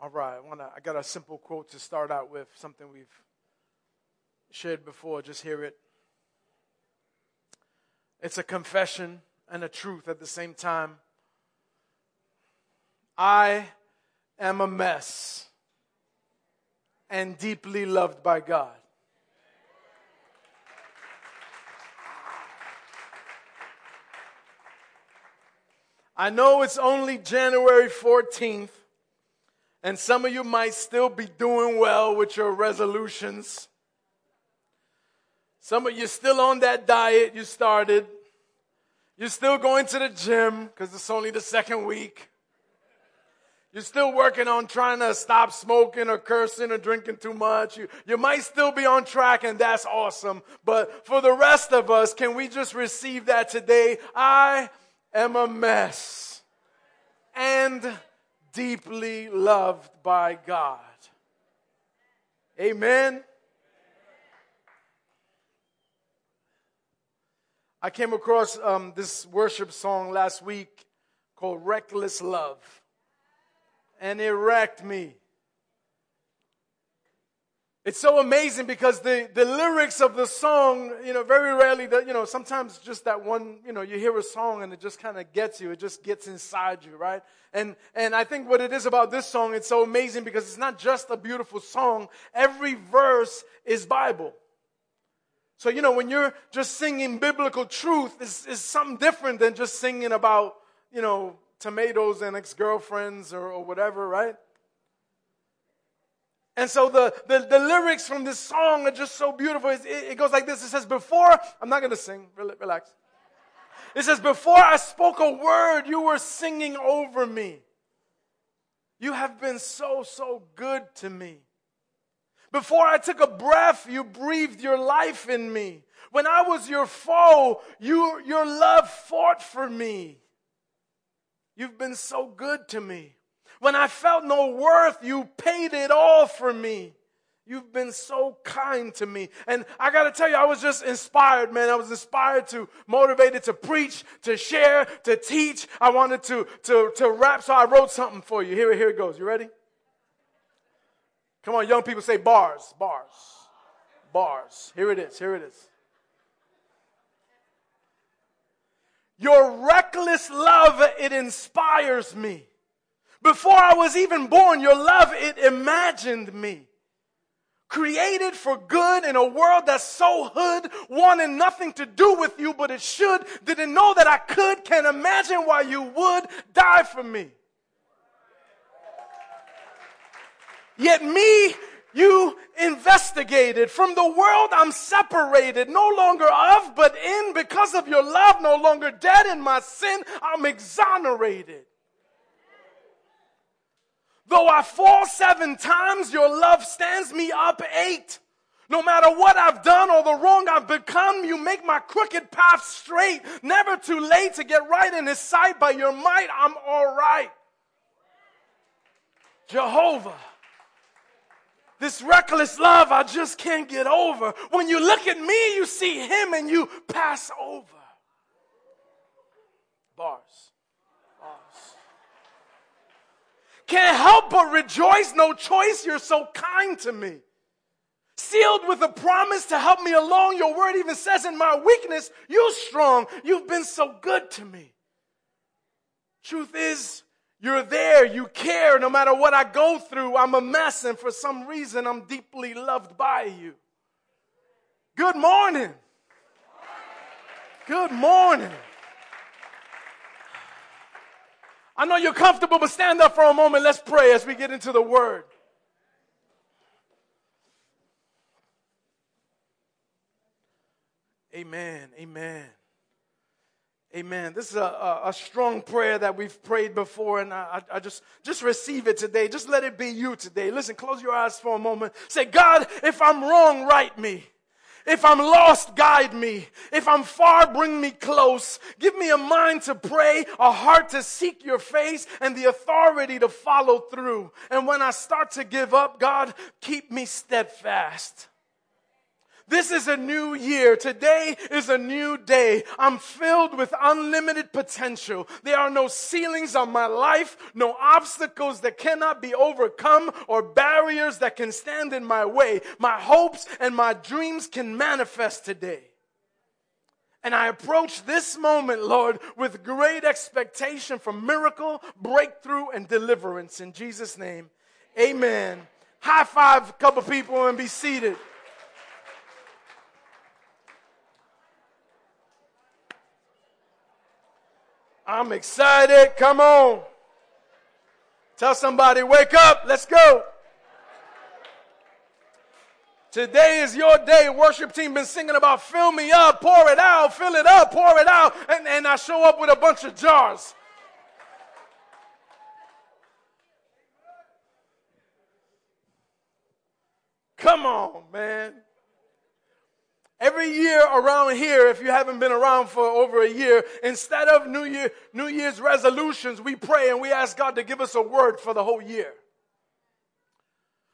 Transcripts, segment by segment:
All right, I want to. I got a simple quote to start out with, something we've shared before. Just hear it. It's a confession and a truth at the same time. I am a mess and deeply loved by God. I know it's only January 14th, and some of you might still be doing well with your resolutions. Some of you still on that diet you started. You're still going to the gym because it's only the second week. You're still working on trying to stop smoking or cursing or drinking too much. You, you might still be on track and that's awesome. But for the rest of us, can we just receive that today? I am a mess and deeply loved by God. Amen. I came across um, this worship song last week called Reckless Love, and it wrecked me. It's so amazing because the, the lyrics of the song, you know, very rarely, that you know, sometimes just that one, you know, you hear a song and it just kind of gets you. It just gets inside you, right? And, and I think what it is about this song, it's so amazing because it's not just a beautiful song. Every verse is Bible. So, you know, when you're just singing biblical truth, it's, it's something different than just singing about, you know, tomatoes and ex girlfriends or, or, whatever, right? And so the, the, the, lyrics from this song are just so beautiful. It, it goes like this It says, Before, I'm not going to sing, relax. It says, Before I spoke a word, you were singing over me. You have been so, so good to me. Before I took a breath, you breathed your life in me. When I was your foe, you, your love fought for me. You've been so good to me. When I felt no worth, you paid it all for me. You've been so kind to me. And I got to tell you, I was just inspired, man. I was inspired to, motivated to preach, to share, to teach. I wanted to, to, to rap, so I wrote something for you. Here, here it goes. You ready? Come on, young people, say bars, bars, bars. Here it is, here it is. Your reckless love, it inspires me. Before I was even born, your love, it imagined me. Created for good in a world that's so hood, wanting nothing to do with you, but it should. Didn't know that I could, can't imagine why you would die for me. Yet me, you investigated. From the world I'm separated, no longer of, but in. Because of your love, no longer dead in my sin, I'm exonerated. Though I fall seven times, your love stands me up eight. No matter what I've done or the wrong I've become, you make my crooked path straight. Never too late to get right in His sight. By your might, I'm all right. Jehovah. This reckless love I just can't get over. When you look at me, you see him and you pass over. Bars. Bars. Can't help but rejoice. No choice. You're so kind to me. Sealed with a promise to help me along. Your word even says in my weakness, you're strong. You've been so good to me. Truth is, you're there, you care. No matter what I go through, I'm a mess, and for some reason, I'm deeply loved by you. Good morning. Good morning. I know you're comfortable, but stand up for a moment. Let's pray as we get into the word. Amen. Amen. Amen. This is a, a, a, strong prayer that we've prayed before, and I, I, just, just receive it today. Just let it be you today. Listen, close your eyes for a moment. Say, God, if I'm wrong, right me. If I'm lost, guide me. If I'm far, bring me close. Give me a mind to pray, a heart to seek your face, and the authority to follow through. And when I start to give up, God, keep me steadfast. This is a new year. Today is a new day. I'm filled with unlimited potential. There are no ceilings on my life, no obstacles that cannot be overcome or barriers that can stand in my way. My hopes and my dreams can manifest today. And I approach this moment, Lord, with great expectation for miracle, breakthrough, and deliverance. In Jesus' name, amen. High five a couple people and be seated. I'm excited. Come on. Tell somebody, wake up. Let's go. Today is your day. Worship team been singing about fill me up, pour it out, fill it up, pour it out. And, and I show up with a bunch of jars. Come on, man. Every year around here, if you haven't been around for over a year, instead of New Year, New Year's resolutions, we pray and we ask God to give us a word for the whole year.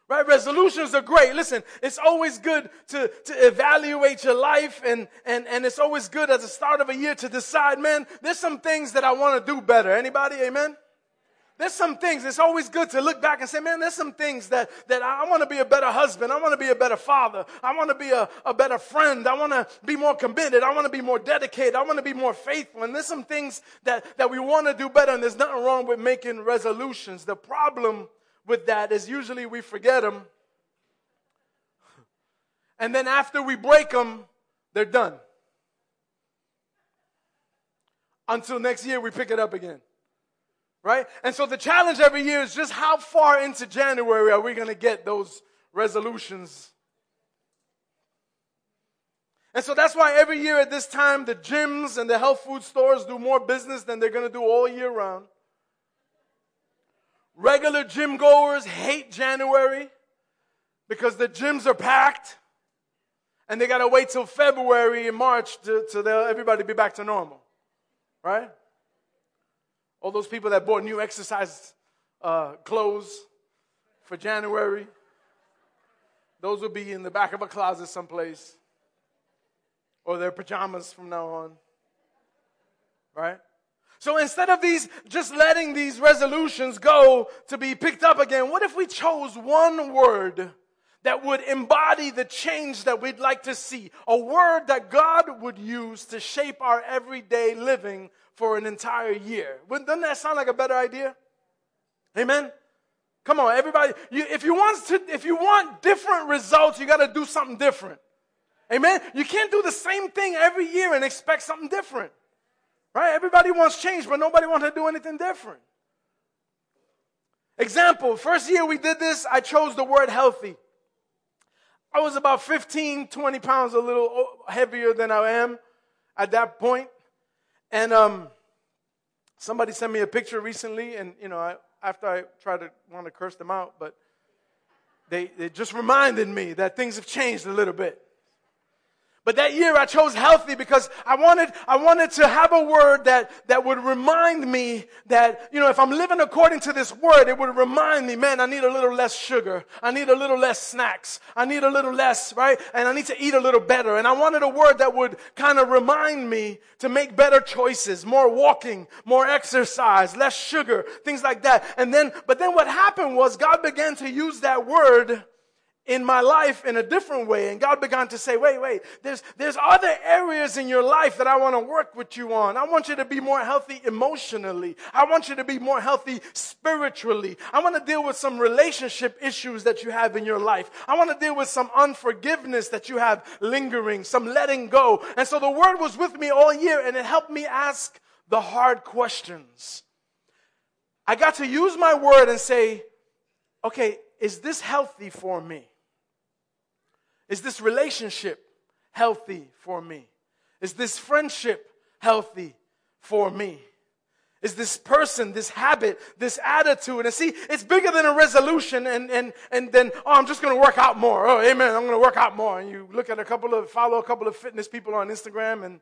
Right? Resolutions are great. Listen, it's always good to, to evaluate your life and, and, and it's always good at the start of a year to decide, man, there's some things that I want to do better. Anybody? Amen? There's some things, it's always good to look back and say, man, there's some things that, that I want to be a better husband. I want to be a better father. I want to be a, a better friend. I want to be more committed. I want to be more dedicated. I want to be more faithful. And there's some things that, that we want to do better. And there's nothing wrong with making resolutions. The problem with that is usually we forget them. And then after we break them, they're done. Until next year, we pick it up again right? And so the challenge every year is just how far into January are we going to get those resolutions? And so that's why every year at this time, the gyms and the health food stores do more business than they're going to do all year round. Regular gym goers hate January because the gyms are packed and they got to wait till February and March to, to everybody be back to normal, right? All those people that bought new exercise uh, clothes for January, those will be in the back of a closet someplace, or their pajamas from now on. Right? So instead of these, just letting these resolutions go to be picked up again, what if we chose one word that would embody the change that we'd like to see? A word that God would use to shape our everyday living for an entire year. Doesn't that sound like a better idea? Amen. Come on, everybody. You, if you want to, if you want different results, you got to do something different. Amen. You can't do the same thing every year and expect something different. Right? Everybody wants change, but nobody wants to do anything different. Example, first year we did this, I chose the word healthy. I was about 15, 20 pounds a little heavier than I am at that point. And um, somebody sent me a picture recently, and you know, I, after I tried to want to curse them out, but they, they just reminded me that things have changed a little bit. But that year I chose healthy because I wanted, I wanted to have a word that, that would remind me that, you know, if I'm living according to this word, it would remind me, man, I need a little less sugar. I need a little less snacks. I need a little less, right? And I need to eat a little better. And I wanted a word that would kind of remind me to make better choices, more walking, more exercise, less sugar, things like that. And then, but then what happened was God began to use that word in my life in a different way. And God began to say, wait, wait, there's, there's other areas in your life that I want to work with you on. I want you to be more healthy emotionally. I want you to be more healthy spiritually. I want to deal with some relationship issues that you have in your life. I want to deal with some unforgiveness that you have lingering, some letting go. And so the word was with me all year and it helped me ask the hard questions. I got to use my word and say, okay, is this healthy for me? Is this relationship healthy for me? Is this friendship healthy for me? Is this person, this habit, this attitude? And see, it's bigger than a resolution and, and, and then, oh, I'm just going to work out more. Oh, amen. I'm going to work out more. And you look at a couple of, follow a couple of fitness people on Instagram and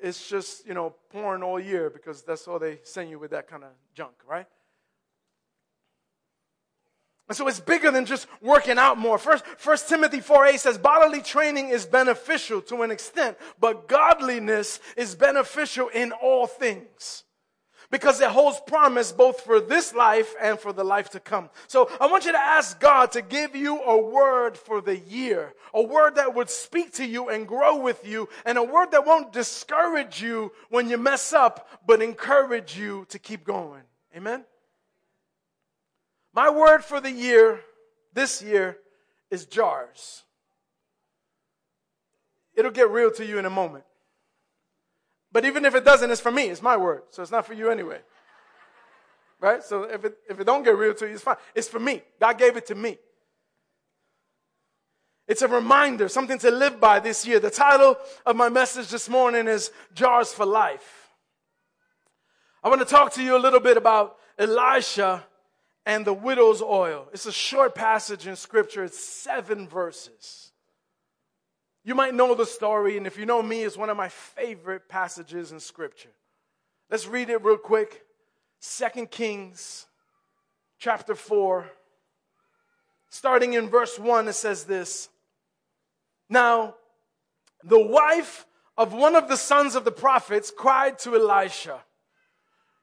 it's just, you know, porn all year because that's all they send you with that kind of junk, right? And so it's bigger than just working out more. First, First Timothy 4a says bodily training is beneficial to an extent, but godliness is beneficial in all things because it holds promise both for this life and for the life to come. So I want you to ask God to give you a word for the year, a word that would speak to you and grow with you, and a word that won't discourage you when you mess up, but encourage you to keep going. Amen? My word for the year, this year, is jars. It'll get real to you in a moment. But even if it doesn't, it's for me. It's my word. So it's not for you anyway. Right? So if it, if it don't get real to you, it's fine. It's for me. God gave it to me. It's a reminder, something to live by this year. The title of my message this morning is Jars for Life. I want to talk to you a little bit about Elisha and the widow's oil. It's a short passage in scripture, it's seven verses. You might know the story, and if you know me, it's one of my favorite passages in scripture. Let's read it real quick. Second Kings chapter 4. Starting in verse 1, it says this Now, the wife of one of the sons of the prophets cried to Elisha.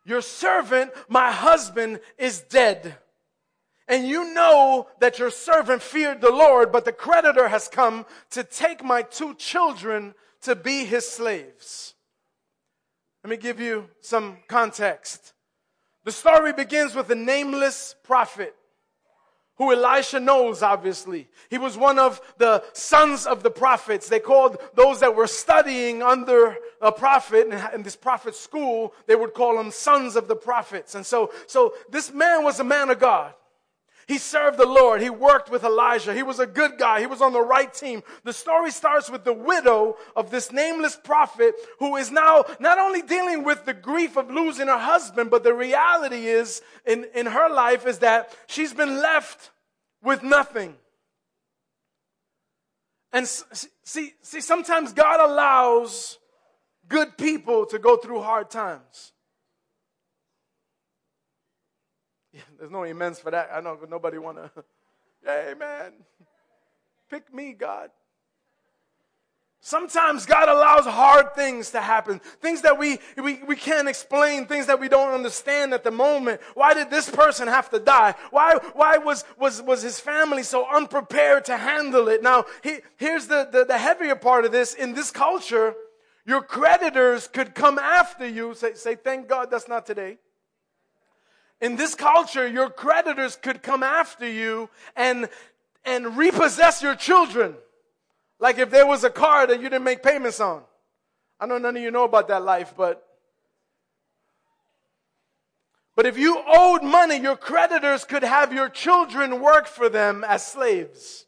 Your servant, my husband, is dead. And you know that your servant feared the Lord, but the creditor has come to take my two children to be his slaves. Let me give you some context. The story begins with a nameless prophet who Elisha knows, obviously. He was one of the sons of the prophets. They called those that were studying under a prophet in this prophet school, they would call them sons of the prophets. And so, so this man was a man of God. He served the Lord. He worked with Elijah. He was a good guy. He was on the right team. The story starts with the widow of this nameless prophet who is now not only dealing with the grief of losing her husband, but the reality is in, in her life is that she's been left with nothing. And see, see, sometimes God allows good people to go through hard times. Yeah, there's no amens for that. I know nobody want to. Amen. Pick me, God. Sometimes God allows hard things to happen, things that we, we, we can't explain, things that we don't understand at the moment. Why did this person have to die? Why, why was, was, was his family so unprepared to handle it? Now, he, here's the, the, the heavier part of this. In this culture, your creditors could come after you. Say, say, thank God that's not today in this culture, your creditors could come after you and, and repossess your children. Like if there was a car that you didn't make payments on. I know none of you know about that life, but but if you owed money, your creditors could have your children work for them as slaves.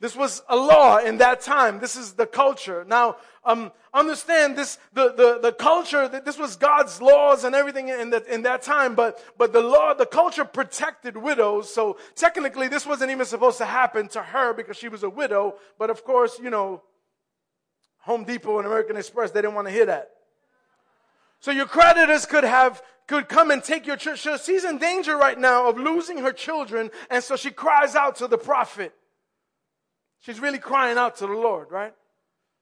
This was a law in that time. This is the culture. Now, um, understand this, the, the, the culture, that this was God's laws and everything in that, in that time, but, but the law, the culture protected widows. So technically this wasn't even supposed to happen to her because she was a widow. But of course, you know, Home Depot and American Express, they didn't want to hear that. So your creditors could have, could come and take your children. She's in danger right now of losing her children. And so she cries out to the prophet. She's really crying out to the Lord, right?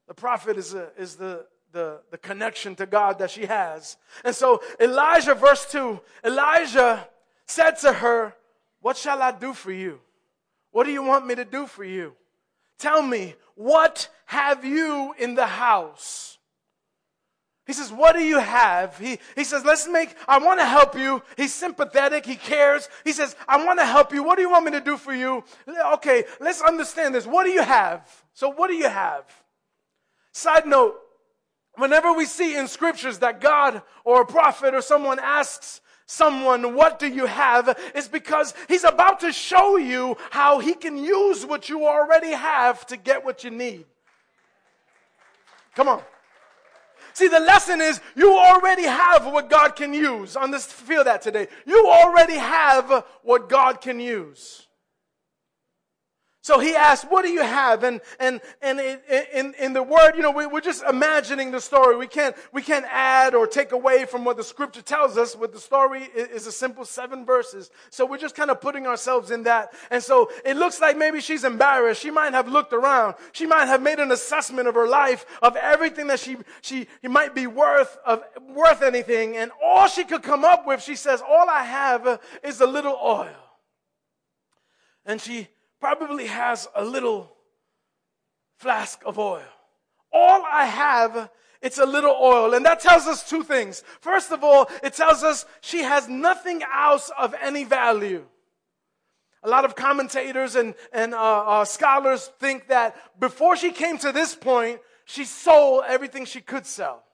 The prophet is, a, is the, the, the connection to God that she has. And so Elijah, verse 2, Elijah said to her, What shall I do for you? What do you want me to do for you? Tell me, what have you in the house? He says, What do you have? He, he says, Let's make, I want to help you. He's sympathetic. He cares. He says, I want to help you. What do you want me to do for you? Okay, let's understand this. What do you have? So, what do you have? Side note, whenever we see in scriptures that God or a prophet or someone asks someone, What do you have? it's because he's about to show you how he can use what you already have to get what you need. Come on. See, the lesson is you already have what God can use. On this, feel that today. You already have what God can use. So he asked, what do you have? And, and, and in, in the word, you know, we, we're just imagining the story. We can't, we can't add or take away from what the scripture tells us. What the story is a simple seven verses. So we're just kind of putting ourselves in that. And so it looks like maybe she's embarrassed. She might have looked around. She might have made an assessment of her life, of everything that she, she, he might be worth, of, worth anything. And all she could come up with, she says, all I have is a little oil. And she, probably has a little flask of oil. All I have, it's a little oil. And that tells us two things. First of all, it tells us she has nothing else of any value. A lot of commentators and, and uh, uh, scholars think that before she came to this point, she sold everything she could sell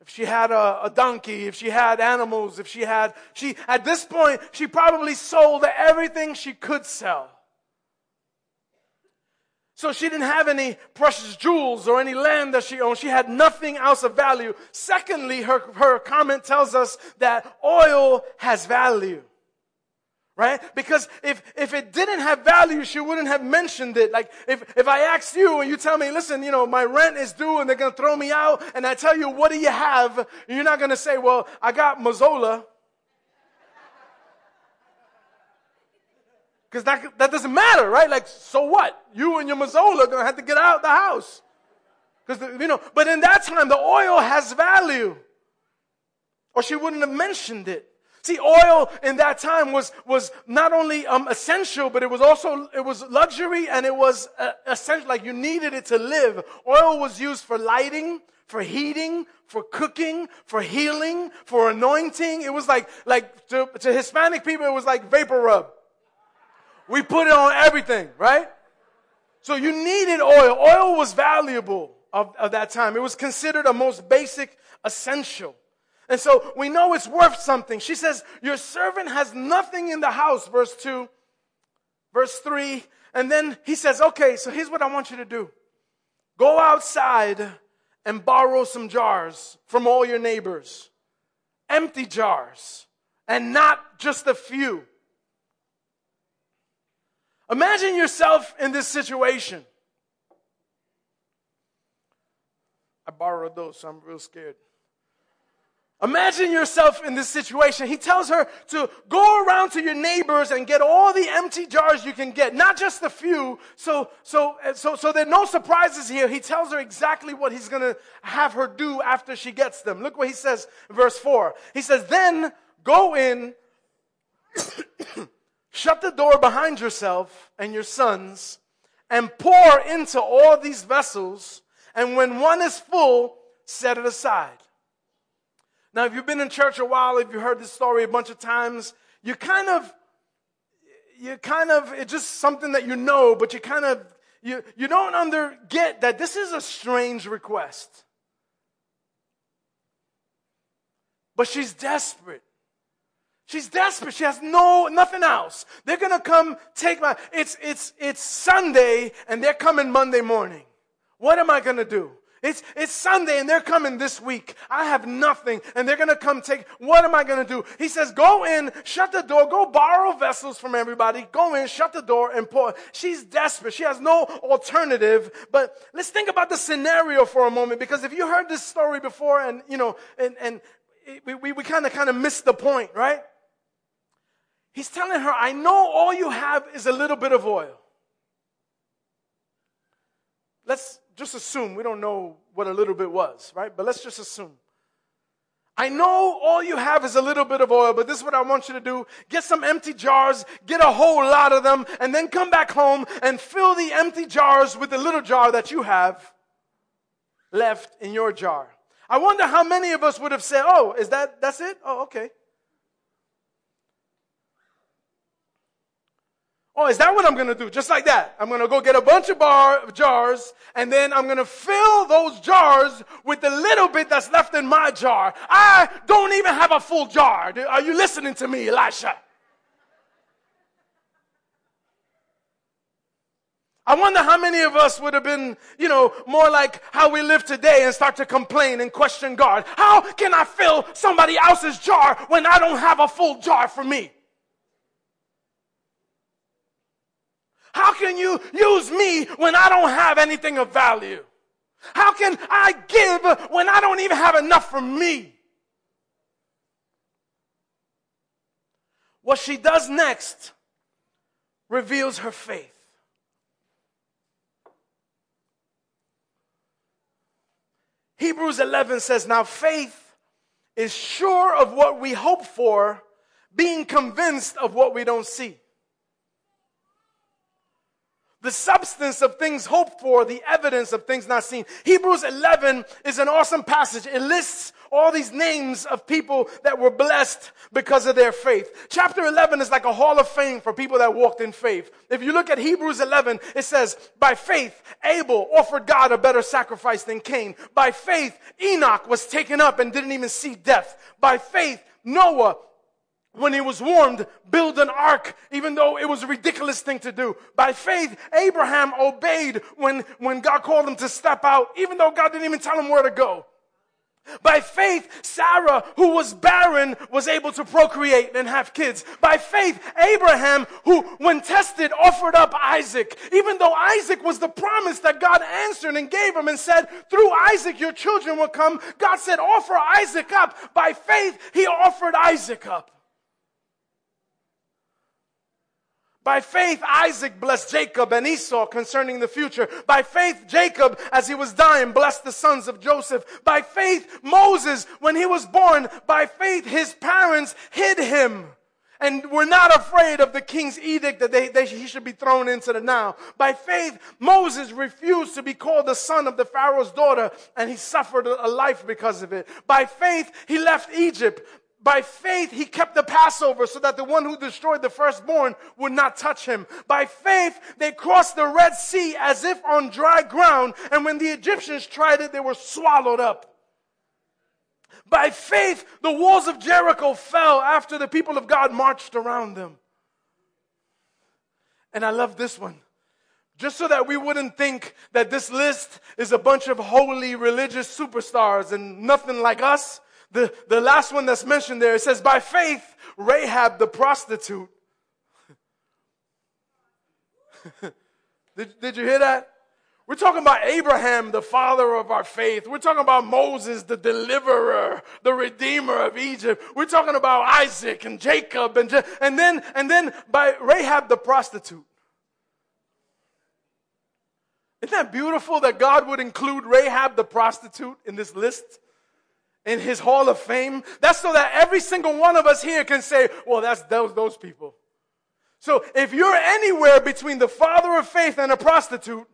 if she had a, a, donkey, if she had animals, if she had, she, at this point, she probably sold everything she could sell. So she didn't have any precious jewels or any land that she owned. She had nothing else of value. Secondly, her, her comment tells us that oil has value right? Because if, if it didn't have value, she wouldn't have mentioned it. Like, if, if I ask you and you tell me, listen, you know, my rent is due and they're going to throw me out, and I tell you, what do you have? You're not going to say, well, I got Mazola. Because that, that doesn't matter, right? Like, so what? You and your Mazola are going to have to get out of the house. Because, you know, but in that time, the oil has value. Or she wouldn't have mentioned it. See, oil in that time was, was not only um, essential, but it was also, it was luxury and it was uh, essential, like you needed it to live. Oil was used for lighting, for heating, for cooking, for healing, for anointing. It was like, like to, to Hispanic people, it was like vapor rub. We put it on everything, right? So you needed oil. Oil was valuable of, of that time. It was considered a most basic essential. And so we know it's worth something. She says, Your servant has nothing in the house, verse 2, verse 3. And then he says, Okay, so here's what I want you to do go outside and borrow some jars from all your neighbors, empty jars, and not just a few. Imagine yourself in this situation. I borrowed those, so I'm real scared. Imagine yourself in this situation. He tells her to go around to your neighbors and get all the empty jars you can get, not just a few. So, so, so, so there are no surprises here. He tells her exactly what he's going to have her do after she gets them. Look what he says in verse 4. He says, Then go in, shut the door behind yourself and your sons, and pour into all these vessels. And when one is full, set it aside. Now, if you've been in church a while, if you've heard this story a bunch of times, you kind of, you kind of, it's just something that you know, but you kind of, you, you don't under, get that this is a strange request. But she's desperate. She's desperate. She has no, nothing else. They're gonna come take my, it's, it's, it's Sunday and they're coming Monday morning. What am I gonna do? It's, it's Sunday and they're coming this week. I have nothing and they're going to come take, what am I going to do? He says, go in, shut the door, go borrow vessels from everybody, go in, shut the door and pour. She's desperate. She has no alternative. But let's think about the scenario for a moment because if you heard this story before and, you know, and, and we, we, we kind of, kind of missed the point, right? He's telling her, I know all you have is a little bit of oil. Let's just assume we don't know what a little bit was, right? But let's just assume. I know all you have is a little bit of oil, but this is what I want you to do. Get some empty jars, get a whole lot of them, and then come back home and fill the empty jars with the little jar that you have left in your jar. I wonder how many of us would have said, Oh, is that, that's it? Oh, okay. Oh, is that what I'm going to do? Just like that. I'm going to go get a bunch of bar, jars and then I'm going to fill those jars with the little bit that's left in my jar. I don't even have a full jar. Are you listening to me, Elisha? I wonder how many of us would have been, you know, more like how we live today and start to complain and question God. How can I fill somebody else's jar when I don't have a full jar for me? How can you use me when I don't have anything of value? How can I give when I don't even have enough for me? What she does next reveals her faith. Hebrews 11 says, Now faith is sure of what we hope for, being convinced of what we don't see the substance of things hoped for, the evidence of things not seen. Hebrews 11 is an awesome passage. It lists all these names of people that were blessed because of their faith. Chapter 11 is like a hall of fame for people that walked in faith. If you look at Hebrews 11, it says, by faith, Abel offered God a better sacrifice than Cain. By faith, Enoch was taken up and didn't even see death. By faith, Noah when he was warned, build an ark, even though it was a ridiculous thing to do. By faith, Abraham obeyed when, when God called him to step out, even though God didn't even tell him where to go. By faith, Sarah, who was barren, was able to procreate and have kids. By faith, Abraham, who, when tested, offered up Isaac. Even though Isaac was the promise that God answered and gave him and said, through Isaac your children will come, God said, offer Isaac up. By faith, he offered Isaac up. By faith, Isaac blessed Jacob and Esau concerning the future. By faith, Jacob, as he was dying, blessed the sons of Joseph. By faith, Moses, when he was born, by faith, his parents hid him and were not afraid of the king's edict that they, they, he should be thrown into the Nile. By faith, Moses refused to be called the son of the Pharaoh's daughter, and he suffered a life because of it. By faith, he left Egypt by faith, he kept the Passover so that the one who destroyed the firstborn would not touch him. By faith, they crossed the Red Sea as if on dry ground, and when the Egyptians tried it, they were swallowed up. By faith, the walls of Jericho fell after the people of God marched around them. And I love this one. Just so that we wouldn't think that this list is a bunch of holy religious superstars and nothing like us. The, the last one that's mentioned there, it says, by faith, Rahab the prostitute. did, did you hear that? We're talking about Abraham, the father of our faith. We're talking about Moses, the deliverer, the redeemer of Egypt. We're talking about Isaac and Jacob and, and then, and then by Rahab the prostitute. Isn't that beautiful that God would include Rahab the prostitute in this list? In his hall of fame. That's so that every single one of us here can say, well, that's those, those people. So if you're anywhere between the father of faith and a prostitute,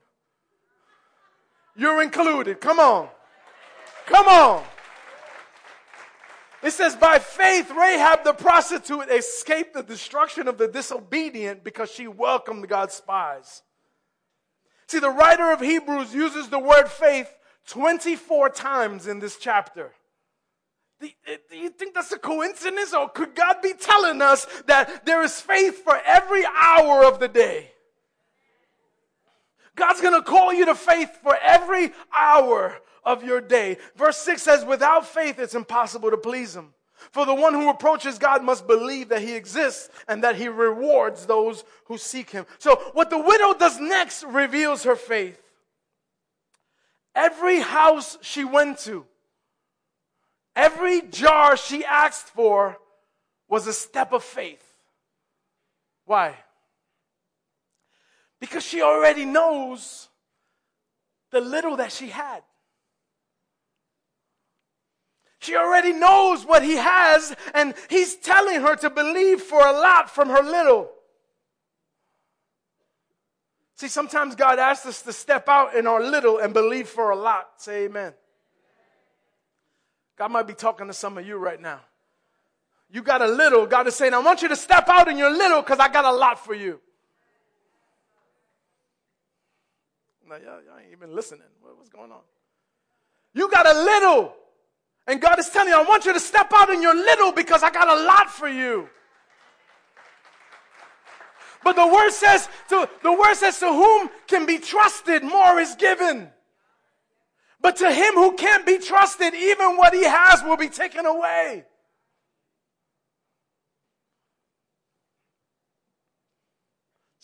you're included. Come on. Come on. It says, by faith, Rahab the prostitute escaped the destruction of the disobedient because she welcomed God's spies. See, the writer of Hebrews uses the word faith 24 times in this chapter. Uh, do you think that's a coincidence, or could God be telling us that there is faith for every hour of the day? God's gonna call you to faith for every hour of your day. Verse 6 says, Without faith, it's impossible to please Him. For the one who approaches God must believe that He exists and that He rewards those who seek Him. So, what the widow does next reveals her faith. Every house she went to, Every jar she asked for was a step of faith. Why? Because she already knows the little that she had. She already knows what he has, and he's telling her to believe for a lot from her little. See, sometimes God asks us to step out in our little and believe for a lot. Say amen. God might be talking to some of you right now. You got a little, God is saying, I want you to step out in your little because I got a lot for you. Now, y'all, y'all ain't even listening. what's going on? You got a little. And God is telling you, I want you to step out in your little because I got a lot for you. But the word says to the word says to whom can be trusted, more is given. But to him who can't be trusted, even what he has will be taken away.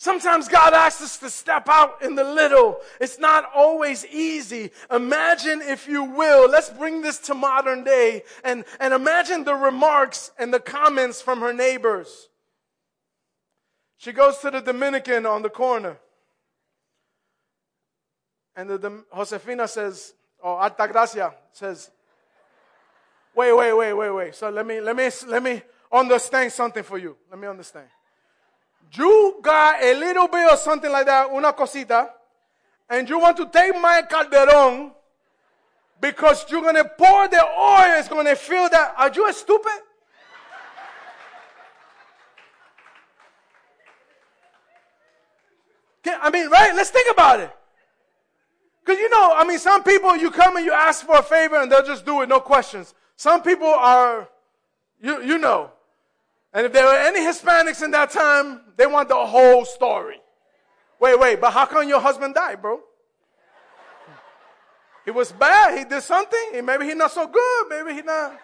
Sometimes God asks us to step out in the little. It's not always easy. Imagine, if you will, let's bring this to modern day and, and imagine the remarks and the comments from her neighbors. She goes to the Dominican on the corner. And the, Josefina says, or oh, Altagracia says, wait, wait, wait, wait, wait. So let me, let me, let me understand something for you. Let me understand. You got a little bit of something like that, una cosita, and you want to take my calderon because you're going to pour the oil, it's going to fill that. Are you stupid? I mean, right? Let's think about it. Because you know, I mean, some people, you come and you ask for a favor and they'll just do it, no questions. Some people are, you, you know. And if there were any Hispanics in that time, they want the whole story. Wait, wait, but how come your husband died, bro? He was bad. He did something. Maybe he's not so good. Maybe he not.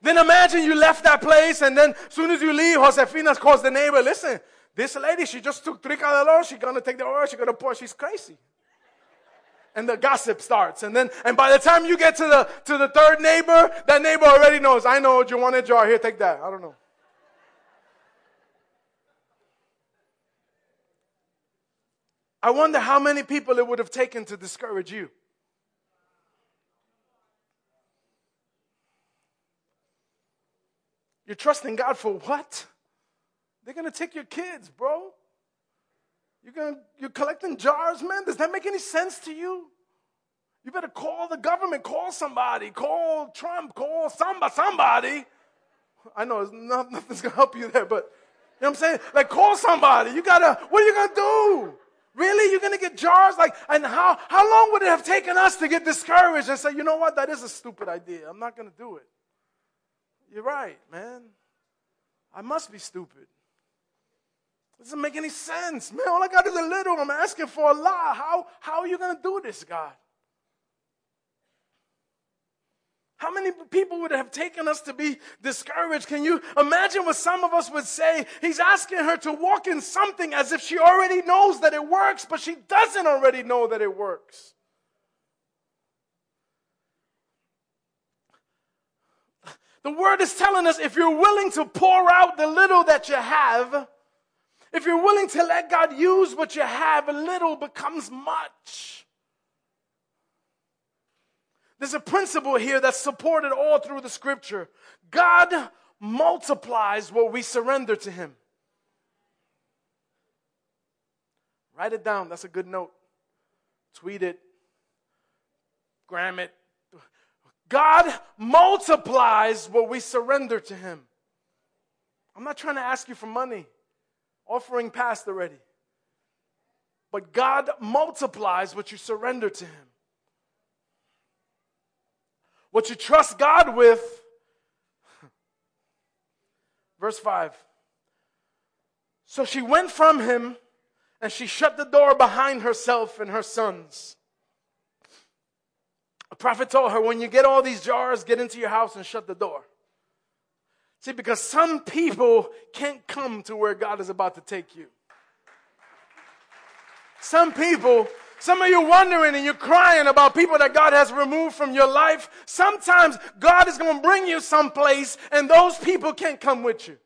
Then imagine you left that place and then as soon as you leave, Josefina calls the neighbor, listen, this lady, she just took three calderos. She's to take the oil. She's to pour. She's crazy. And the gossip starts. And then, and by the time you get to the, to the third neighbor, that neighbor already knows, I know what you want a jar. Here, take that. I don't know. I wonder how many people it would have taken to discourage you. You're trusting God for what? They're going to take your kids, bro. You're, gonna, you're collecting jars, man. Does that make any sense to you? You better call the government, call somebody, call Trump, call somebody, somebody. I know it's not, nothing's gonna help you there, but you know what I'm saying? Like, call somebody. You gotta, what are you gonna do? Really? You're gonna get jars? Like, and how, how long would it have taken us to get discouraged and say, you know what? That is a stupid idea. I'm not gonna do it. You're right, man. I must be stupid. It doesn't make any sense. Man, all I got is a little. I'm asking for a lot. How, how are you going to do this, God? How many people would have taken us to be discouraged? Can you imagine what some of us would say? He's asking her to walk in something as if she already knows that it works, but she doesn't already know that it works. The word is telling us if you're willing to pour out the little that you have, if you're willing to let God use what you have, a little becomes much. There's a principle here that's supported all through the scripture. God multiplies what we surrender to Him. Write it down. That's a good note. Tweet it. Gram it. God multiplies what we surrender to Him. I'm not trying to ask you for money offering passed already. But God multiplies what you surrender to Him. What you trust God with. Verse 5. So she went from him and she shut the door behind herself and her sons. A prophet told her, when you get all these jars, get into your house and shut the door. See, because some people can't come to where God is about to take you. Some people, some of you wondering and you're crying about people that God has removed from your life. Sometimes God is going to bring you someplace and those people can't come with you.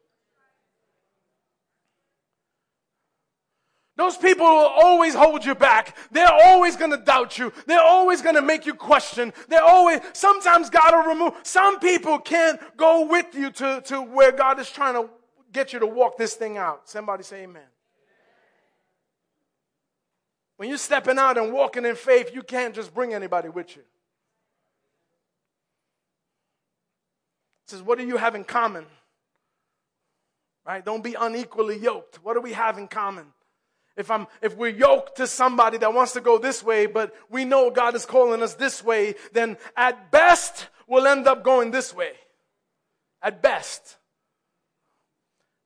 Those people will always hold you back. They're always going to doubt you. They're always going to make you question. They're always, sometimes God will remove, some people can't go with you to, to where God is trying to get you to walk this thing out. Somebody say amen. When you're stepping out and walking in faith, you can't just bring anybody with you. It says, what do you have in common? Right? Don't be unequally yoked. What do we have in common? If I'm, if we're yoked to somebody that wants to go this way, but we know God is calling us this way, then at best, we'll end up going this way. At best.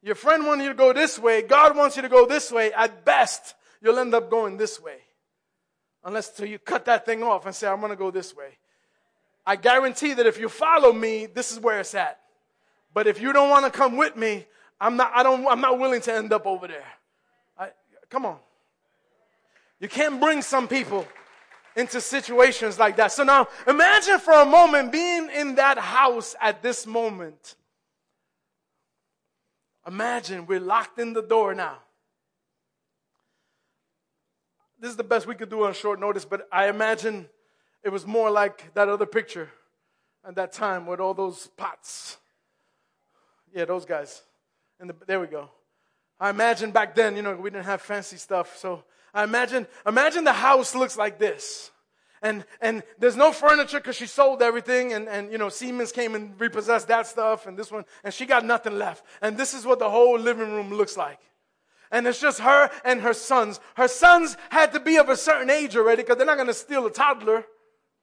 Your friend wants you to go this way. God wants you to go this way. At best, you'll end up going this way. Unless till you cut that thing off and say, I'm going to go this way. I guarantee that if you follow me, this is where it's at. But if you don't want to come with me, I'm not, I don't, I'm not willing to end up over there. Come on. You can't bring some people into situations like that. So now imagine for a moment being in that house at this moment. Imagine we're locked in the door now. This is the best we could do on short notice, but I imagine it was more like that other picture at that time with all those pots. Yeah, those guys. And the, there we go. I imagine back then, you know, we didn't have fancy stuff. So I imagine, imagine the house looks like this. And, and there's no furniture because she sold everything and, and, you know, Siemens came and repossessed that stuff and this one, and she got nothing left. And this is what the whole living room looks like. And it's just her and her sons. Her sons had to be of a certain age already because they're not going to steal a toddler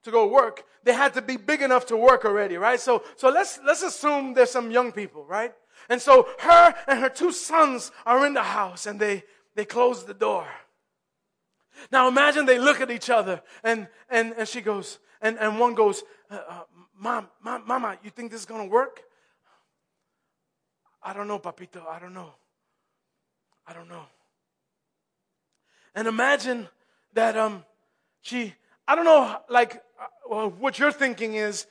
to go work. They had to be big enough to work already, right? So, so let's, let's assume there's some young people, right? And so her and her two sons are in the house and they, they close the door. Now imagine they look at each other and, and, and she goes, and, and one goes, uh, uh, Mom, Mom, Mama, you think this is going to work? I don't know, Papito. I don't know. I don't know. And imagine that um, she, I don't know, like, uh, well, what you're thinking is,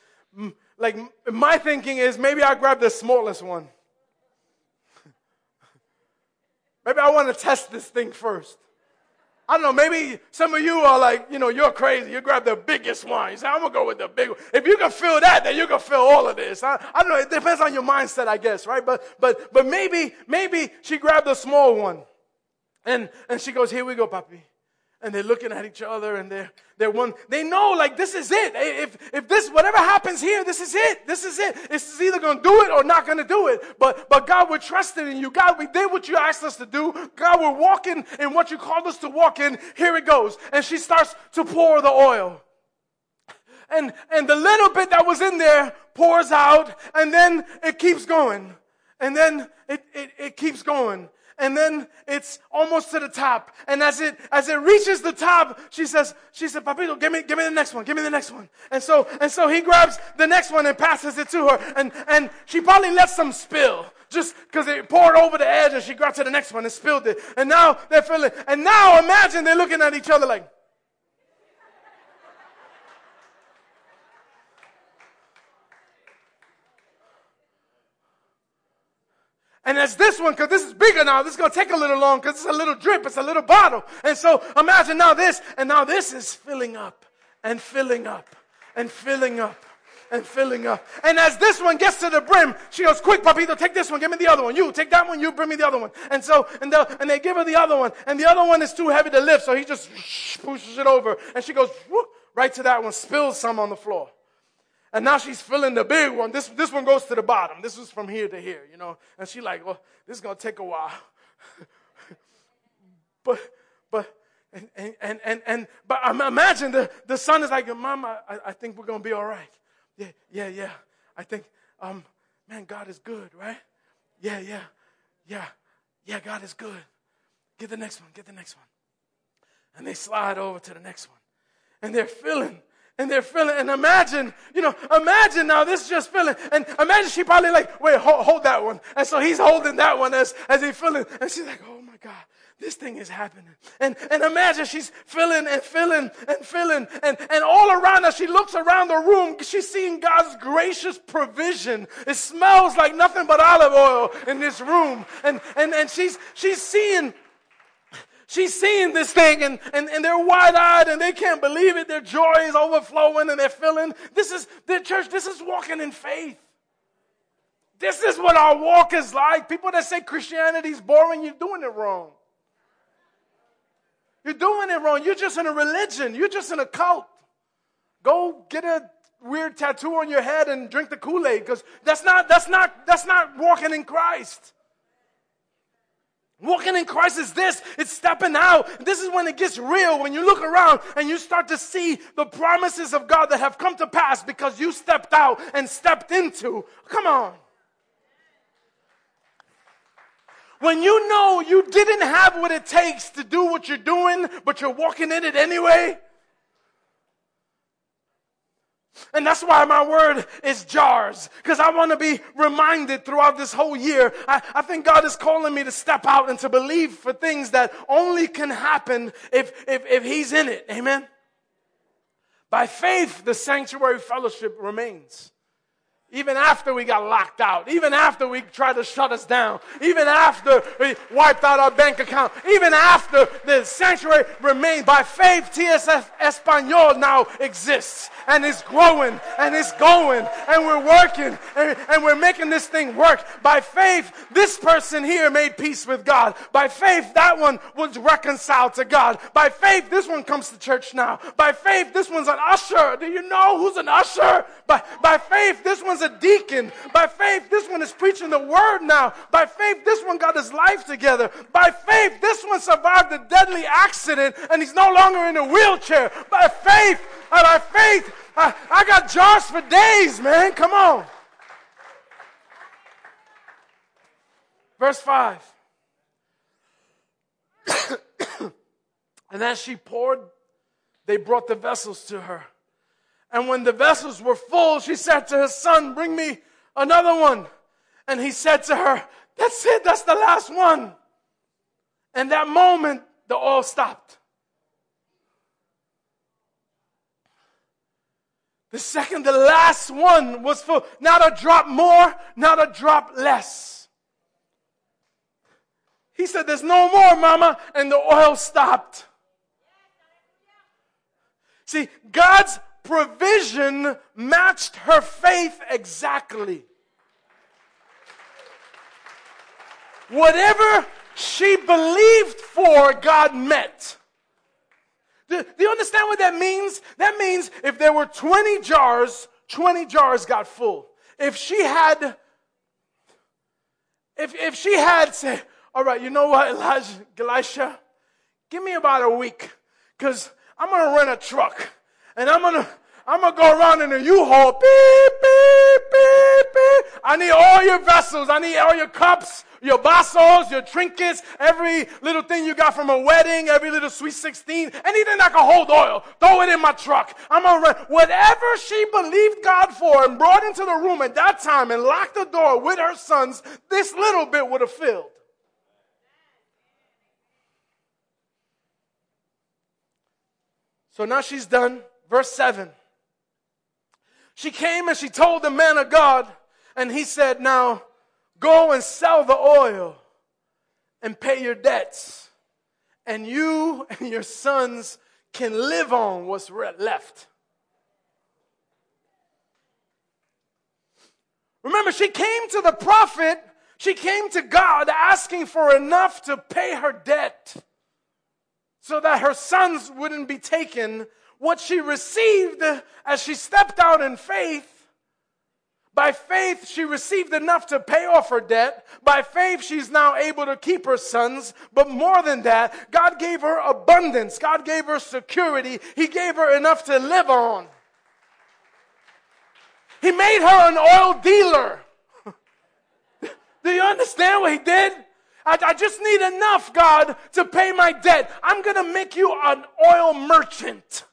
like, my thinking is maybe I grab the smallest one. Maybe I want to test this thing first. I don't know, maybe some of you are like, you know, you're crazy. You grab the biggest one. You say, I'm going to go with the big one. If you can feel that, then you can feel all of this. I, I don't know. It depends on your mindset, I guess, right? But, but, but maybe, maybe she grabbed the small one. And, and she goes, here we go, papi and they're looking at each other and they're, they're one, they know like this is it. If, if this, whatever happens here, this is it. This is it. It's either going to do it or not going to do it. But, but God, we're trusting in you. God, we did what you asked us to do. God, we're walking in what you called us to walk in. Here it goes. And she starts to pour the oil. And, and the little bit that was in there pours out and then it keeps going. And then it, it, it keeps going and then it's almost to the top. And as it as it reaches the top, she says, she said, Papito, give me give me the next one, give me the next one. And so and so he grabs the next one and passes it to her. And and she probably lets some spill. Just because it poured over the edge and she got to the next one and spilled it. And now they're feeling, and now imagine they're looking at each other like, And as this one, because this is bigger now, this is going to take a little long because it's a little drip, it's a little bottle. And so imagine now this, and now this is filling up and filling up and filling up and filling up. And as this one gets to the brim, she goes, quick, Papito, take this one, give me the other one. You take that one, you bring me the other one. And so, and, and they give her the other one, and the other one is too heavy to lift, so he just pushes it over. And she goes, whoop, right to that one, spills some on the floor. And now she's filling the big one. This, this one goes to the bottom. This is from here to here, you know. And she's like, well, this is going to take a while. but, but, and, and, and, and, but imagine the, the son is like, Mom, I, I think we're going to be all right. Yeah, yeah, yeah. I think, um, man, God is good, right? Yeah, yeah, yeah, yeah, God is good. Get the next one, get the next one. And they slide over to the next one. And they're filling and they're feeling, and imagine, you know, imagine now this is just feeling, and imagine she probably like, wait, hold, hold that one. And so he's holding that one as, as he's feeling, and she's like, oh my God, this thing is happening. And, and imagine she's feeling and feeling and feeling, and, and all around her, she looks around the room, she's seeing God's gracious provision. It smells like nothing but olive oil in this room. And, and, and she's, she's seeing She's seeing this thing and, and, and they're wide eyed and they can't believe it. Their joy is overflowing and they're feeling this is the church, this is walking in faith. This is what our walk is like. People that say Christianity is boring, you're doing it wrong. You're doing it wrong. You're just in a religion, you're just in a cult. Go get a weird tattoo on your head and drink the Kool-Aid because that's not that's not that's not walking in Christ. Walking in Christ is this. It's stepping out. This is when it gets real. When you look around and you start to see the promises of God that have come to pass because you stepped out and stepped into. Come on. When you know you didn't have what it takes to do what you're doing, but you're walking in it anyway. And that's why my word is jars, because I want to be reminded throughout this whole year. I, I, think God is calling me to step out and to believe for things that only can happen if, if, if He's in it. Amen. By faith, the sanctuary fellowship remains. Even after we got locked out, even after we tried to shut us down, even after we wiped out our bank account, even after the sanctuary remained, by faith, TSF Espanol now exists and it's growing and it's going and we're working and, and we're making this thing work. By faith, this person here made peace with God. By faith, that one was reconciled to God. By faith, this one comes to church now. By faith, this one's an usher. Do you know who's an usher? By, by faith, this one's a deacon. By faith, this one is preaching the word now. By faith, this one got his life together. By faith, this one survived a deadly accident and he's no longer in a wheelchair. By faith, uh, by faith, I, I got jars for days, man. Come on. Verse 5. and as she poured, they brought the vessels to her. And when the vessels were full, she said to her son, Bring me another one. And he said to her, That's it, that's the last one. And that moment, the oil stopped. The second, the last one was full. Not a drop more, not a drop less. He said, There's no more, mama. And the oil stopped. See, God's provision matched her faith exactly. Whatever she believed for, God met. Do, do, you understand what that means? That means if there were 20 jars, 20 jars got full. If she had, if, if she had said, all right, you know what, Elijah, Elisha, give me about a week because I'm going to rent a truck and I'm gonna I'm gonna go around in a U-Haul. Beep, beep, beep, beep. I need all your vessels. I need all your cups, your vasos, your trinkets, every little thing you got from a wedding, every little sweet 16, anything that can hold oil. Throw it in my truck. I'm gonna. Whatever she believed God for and brought into the room at that time and locked the door with her sons, this little bit would have filled. So now she's done. Verse 7. She came and she told the man of God, and he said, Now go and sell the oil and pay your debts, and you and your sons can live on what's left. Remember, she came to the prophet, she came to God asking for enough to pay her debt so that her sons wouldn't be taken what she received as she stepped out in faith. By faith, she received enough to pay off her debt. By faith, she's now able to keep her sons. But more than that, God gave her abundance. God gave her security. He gave her enough to live on. He made her an oil dealer. Do you understand what he did? I, I, just need enough, God, to pay my debt. I'm going to make you an oil merchant.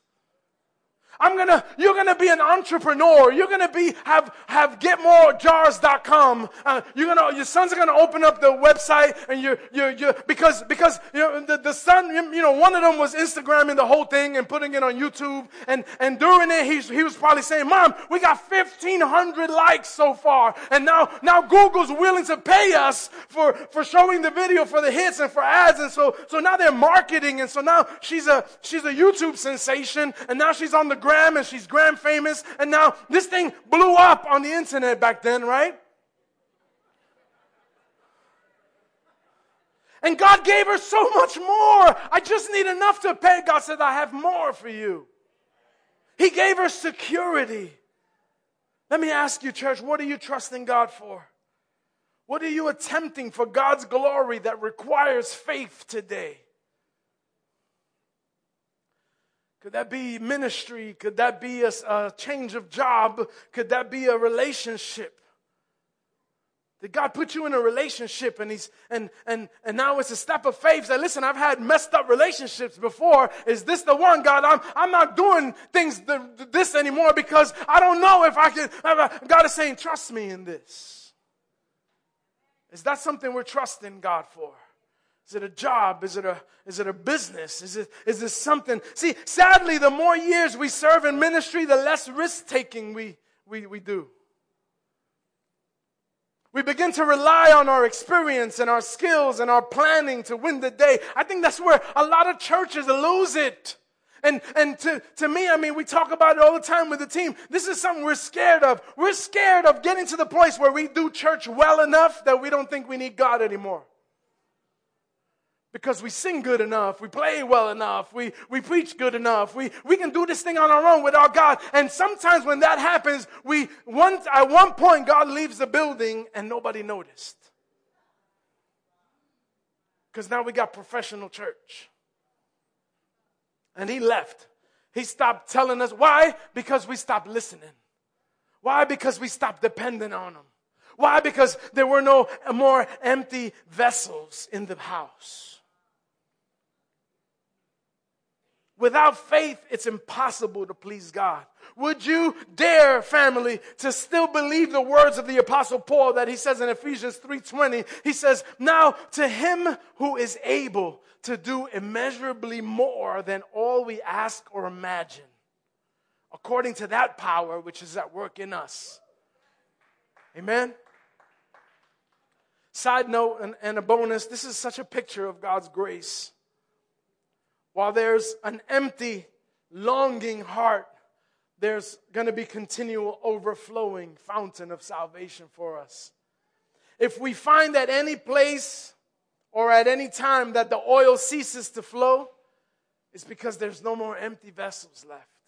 I'm gonna, you're gonna be an entrepreneur. You're gonna be, have, have getmorejars.com. Uh, you're gonna, your sons are gonna open up the website and you're, you're, you're because, because, you know, the, the son, you know, one of them was Instagramming the whole thing and putting it on YouTube. And, and during it, he, he was probably saying, mom, we got 1500 likes so far. And now, now Google's willing to pay us for, for showing the video for the hits and for ads. And so, so now they're marketing. And so now she's a, she's a YouTube sensation and now she's on the and she's gram famous. And now this thing blew up on the internet back then, right? And God gave her so much more. I just need enough to pay. God said, I have more for you. He gave her security. Let me ask you, church, what are you trusting God for? What are you attempting for God's glory that requires faith today? Could that be ministry? Could that be a, a, change of job? Could that be a relationship? Did God put you in a relationship and he's and and and now it's a step of faith that listen, I've had messed up relationships before. Is this the one, God? I'm I'm not doing things this anymore because I don't know if I can. God is saying, trust me in this. Is that something we're trusting God for? Is it a job? Is it a, is it a business? Is, it, is this something? See, sadly, the more years we serve in ministry, the less risk taking we, we, we do. We begin to rely on our experience and our skills and our planning to win the day. I think that's where a lot of churches lose it. And, and to, to me, I mean, we talk about it all the time with the team. This is something we're scared of. We're scared of getting to the place where we do church well enough that we don't think we need God anymore because we sing good enough, we play well enough, we, we preach good enough, we, we can do this thing on our own without God. And sometimes when that happens, we one, at one point God leaves the building and nobody noticed. Because now we got professional church. And he left. He stopped telling us why? Because we stopped listening. Why? Because we stopped depending on him. Why? Because there were no more empty vessels in the house. Without faith, it's impossible to please God. Would you dare, family, to still believe the words of the apostle Paul that he says in Ephesians 3:20? He says, "Now to him who is able to do immeasurably more than all we ask or imagine, according to that power which is at work in us." Amen. Side note and, and a bonus, this is such a picture of God's grace. While there's an empty, longing heart, there's going to be continual overflowing fountain of salvation for us. If we find at any place or at any time that the oil ceases to flow, it's because there's no more empty vessels left.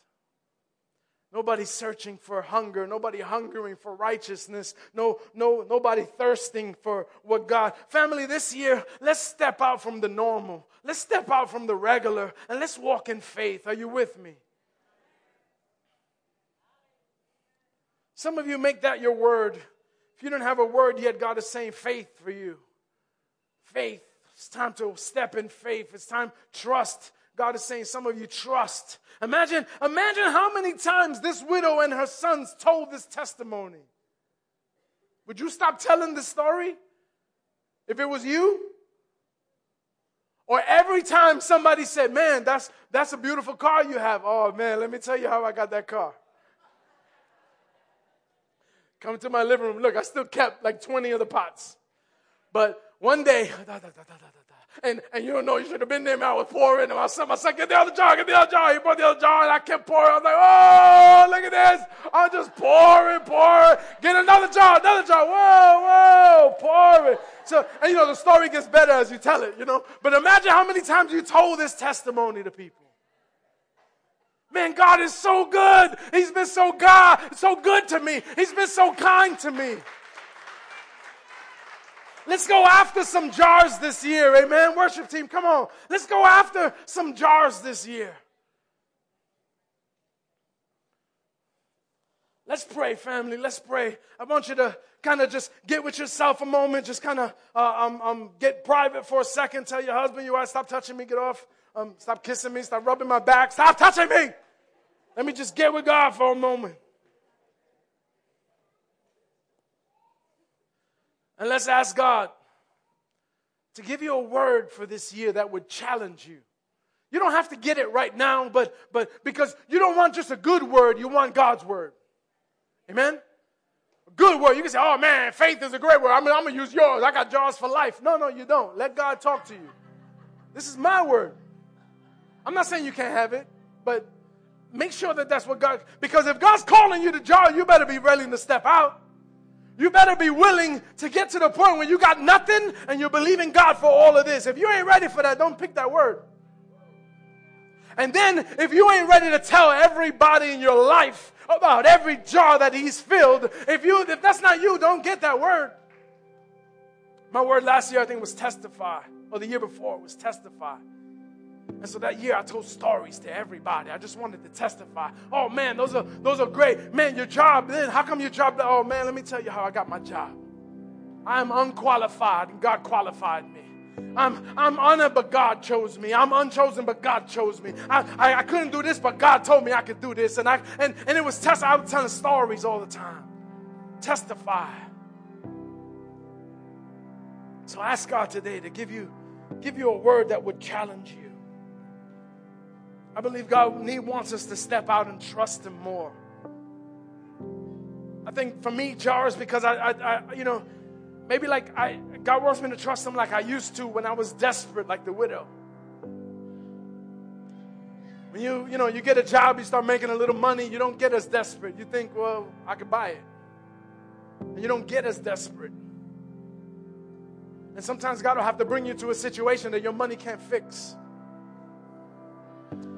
Nobody searching for hunger, nobody hungering for righteousness, no, no, nobody thirsting for what God. Family, this year, let's step out from the normal. Let's step out from the regular and let's walk in faith. Are you with me? Some of you make that your word. If you don't have a word yet, God is saying faith for you. Faith. It's time to step in faith. It's time trust. God is saying some of you trust. Imagine, imagine how many times this widow and her sons told this testimony. Would you stop telling the story if it was you? Or every time somebody said, Man, that's, that's a beautiful car you have. Oh, man, let me tell you how I got that car. Come to my living room. Look, I still kept like 20 of the pots. But one day, and, and you don't know, you should have been there, man. I was pouring. And my son, my son, get the other jar, get the other jar. He brought the other jar, and I kept pouring. I was like, oh, look at this. I'm just pouring, pouring. Get another jar, another jar. Whoa, whoa, pouring. So, and you know, the story gets better as you tell it, you know. But imagine how many times you told this testimony to people. Man, God is so good. He's been so God, so good to me. He's been so kind to me. Let's go after some jars this year. Amen. Worship team, come on. Let's go after some jars this year. Let's pray, family. Let's pray. I want you to kind of just get with yourself a moment. Just kind of uh, um, um, get private for a second. Tell your husband, you are, stop touching me. Get off. Um, stop kissing me. Stop rubbing my back. Stop touching me. Let me just get with God for a moment. And let's ask God to give you a word for this year that would challenge you. You don't have to get it right now, but, but because you don't want just a good word, you want God's word. Amen? A good word. You can say, oh man, faith is a great word. I mean, I'm going to use yours. I got jars for life. No, no, you don't. Let God talk to you. This is my word. I'm not saying you can't have it, but make sure that that's what God, because if God's calling you to jar, you better be ready to step out. You better be willing to get to the point where you got nothing and you're believing God for all of this. If you ain't ready for that, don't pick that word. And then, if you ain't ready to tell everybody in your life about every jar that He's filled, if you if that's not you, don't get that word. My word last year, I think, was testify, or the year before it was testify. And so that year I told stories to everybody. I just wanted to testify. Oh man, those are those are great. Man, your job, then how come your job? Oh man, let me tell you how I got my job. I'm unqualified and God qualified me. I'm, I'm honored, but God chose me. I'm unchosen, but God chose me. I, I, I, couldn't do this, but God told me I could do this. And, I, and, and it was test. I was telling stories all the time. Testify. So ask God today to give you, give you a word that would challenge you. I believe God He wants us to step out and trust Him more. I think for me, jars because I, I, I you know, maybe like I, God wants me to trust Him like I used to when I was desperate, like the widow. When you, you know, you get a job, you start making a little money, you don't get as desperate. You think, well, I could buy it. And you don't get as desperate. And sometimes God will have to bring you to a situation that your money can't fix.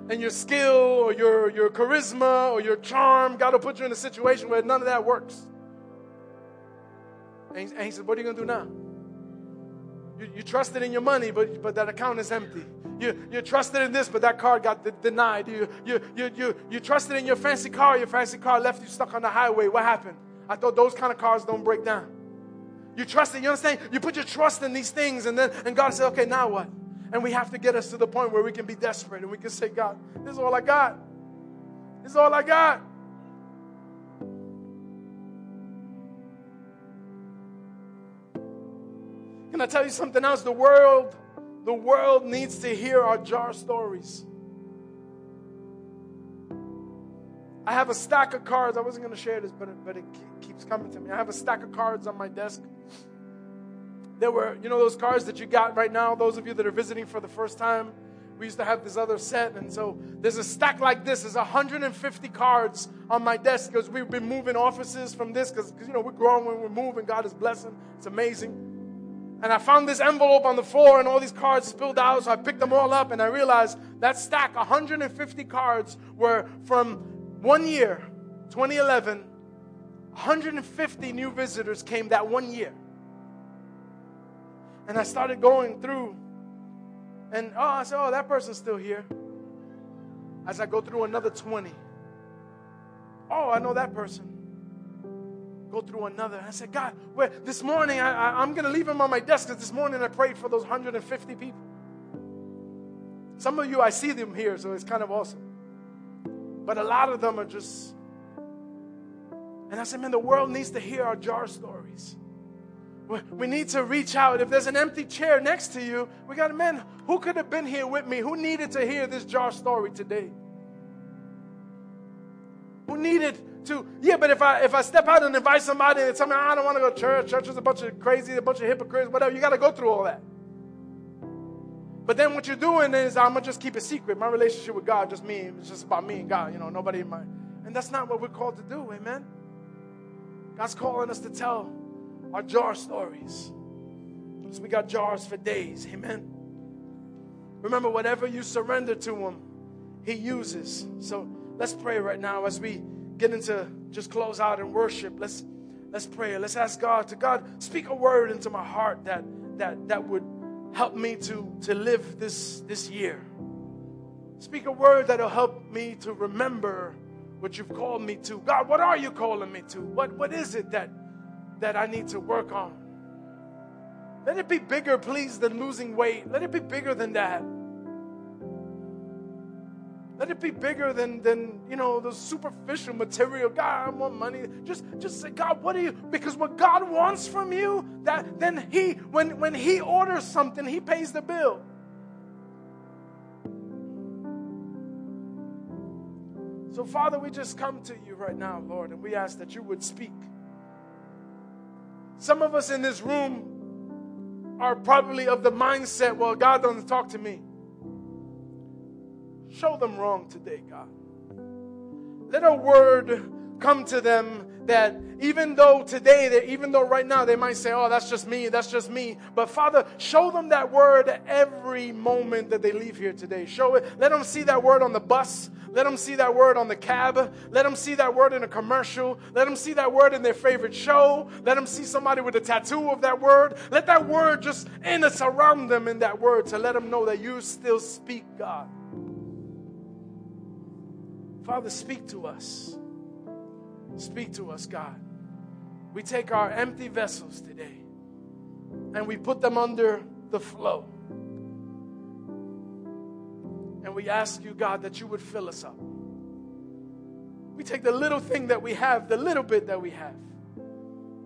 And your skill or your, your charisma or your charm, God will put you in a situation where none of that works. And he, and he said, What are you going to do now? You, you trusted in your money, but, but that account is empty. You, you trusted in this, but that car got de- denied. You, you, you, you, you trusted in your fancy car, your fancy car left you stuck on the highway. What happened? I thought those kind of cars don't break down. You trusted, you understand? You put your trust in these things, and then and God said, okay, now what? And we have to get us to the point where we can be desperate and we can say, God, this is all I got. This is all I got. Can I tell you something else? The world, the world needs to hear our jar stories. I have a stack of cards. I wasn't going to share this, but it, but it keeps coming to me. I have a stack of cards on my desk. There were, you know, those cards that you got right now, those of you that are visiting for the first time. We used to have this other set, and so there's a stack like this. There's 150 cards on my desk because we've been moving offices from this because, you know, we're growing when we're moving. God is blessing. It's amazing. And I found this envelope on the floor and all these cards spilled out. So I picked them all up and I realized that stack, 150 cards, were from one year, 2011, 150 new visitors came that one year. And I started going through, and oh, I said, oh, that person's still here. As I go through another 20. Oh, I know that person. Go through another. I said, God, where, this morning I, I, I'm going to leave them on my desk because this morning I prayed for those 150 people. Some of you, I see them here, so it's kind of awesome. But a lot of them are just. And I said, man, the world needs to hear our jar stories. We need to reach out. If there's an empty chair next to you, we got a man who could have been here with me, who needed to hear this jar story today. Who needed to, yeah, but if I if I step out and invite somebody and tell me I don't want to go to church, church is a bunch of crazy, a bunch of hypocrites, whatever, you got to go through all that. But then what you're doing is I'm gonna just keep it secret. My relationship with God, just me, it's just about me and God, you know, nobody in my and that's not what we're called to do, amen. God's calling us to tell our jar stories. Because we got jars for days, amen. Remember, whatever you surrender to Him, He uses. So let's pray right now as we get into just close out and worship. Let's let's pray. Let's ask God to God speak a word into my heart that that that would help me to, to live this, this year. Speak a word that'll help me to remember what you've called me to. God, what are you calling me to? What, what is it that, that I need to work on? Let it be bigger, please, than losing weight. Let it be bigger than that. Let it be bigger than, than you know, the superficial material. God, I want money. Just, just say, God, what do you? Because what God wants from you, that then He, when, when He orders something, He pays the bill. So, Father, we just come to you right now, Lord, and we ask that you would speak. Some of us in this room are probably of the mindset, well, God doesn't talk to me. Show them wrong today, God. Let a word come to them that even though today, that even though right now they might say, oh, that's just me, that's just me. But Father, show them that word every moment that they leave here today. Show it. Let them see that word on the bus. Let them see that word on the cab. Let them see that word in a commercial. Let them see that word in their favorite show. Let them see somebody with a tattoo of that word. Let that word just in and surround them in that word to let them know that you still speak, God. Father, speak to us. Speak to us, God. We take our empty vessels today and we put them under the flow. And we ask you, God, that you would fill us up. We take the little thing that we have, the little bit that we have,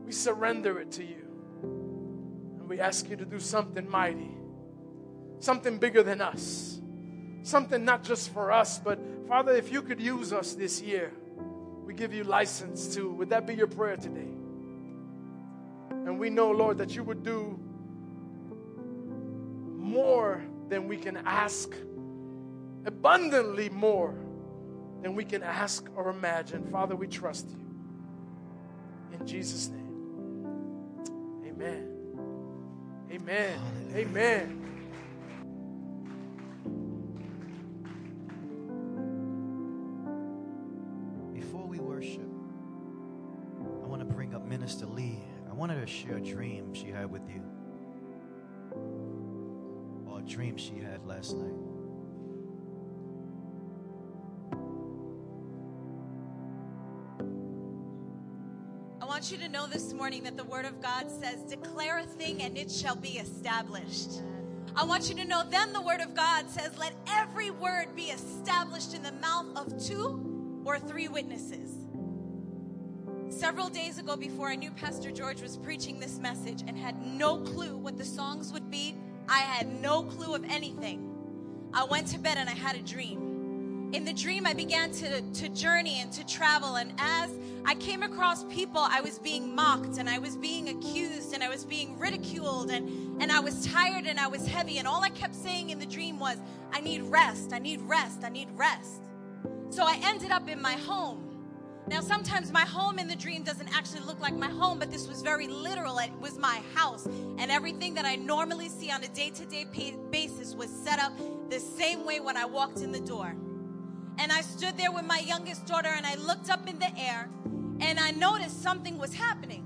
we surrender it to you. And we ask you to do something mighty, something bigger than us, something not just for us, but Father, if you could use us this year, we give you license to. Would that be your prayer today? And we know, Lord, that you would do more than we can ask, abundantly more than we can ask or imagine. Father, we trust you. In Jesus' name. Amen. Amen. Amen. We worship, I want to bring up Minister Lee. I wanted to share a dream she had with you, or a dream she had last night. I want you to know this morning that the Word of God says, Declare a thing and it shall be established. I want you to know then the Word of God says, Let every word be established in the mouth of two or three witnesses. Several days ago, before I knew Pastor George was preaching this message and had no clue what the songs would be, I had no clue of anything. I went to bed and I had a dream in the dream, I began to, to journey and to travel. And as I came across people, I was being mocked and I was being accused and I was being ridiculed and, and I was tired and I was heavy. And all I kept saying in the dream was, I need rest, I need rest, I need rest. So I ended up in my home. Now, sometimes my home in the dream doesn't actually look like my home, but this was very literal. It was my house, and everything that I normally see on a day to day basis was set up the same way when I walked in the door. And I stood there with my youngest daughter and I looked up in the air and I noticed something was happening.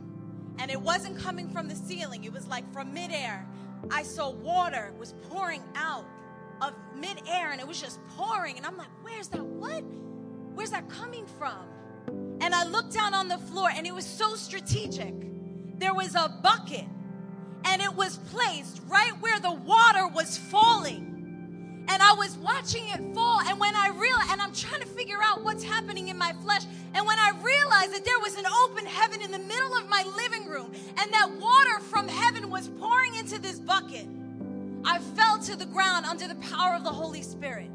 And it wasn't coming from the ceiling, it was like from midair. I saw water was pouring out of midair and it was just pouring. And I'm like, where's that? What? Where's that coming from? And I looked down on the floor and it was so strategic. There was a bucket and it was placed right where the water was falling and I was watching it fall. And when I realized, and I'm trying to figure out what's happening in my flesh, and when I realized that there was an open heaven in the middle of my living room, and that water from heaven was pouring into this bucket, I fell to the ground under the power of the Holy Spirit.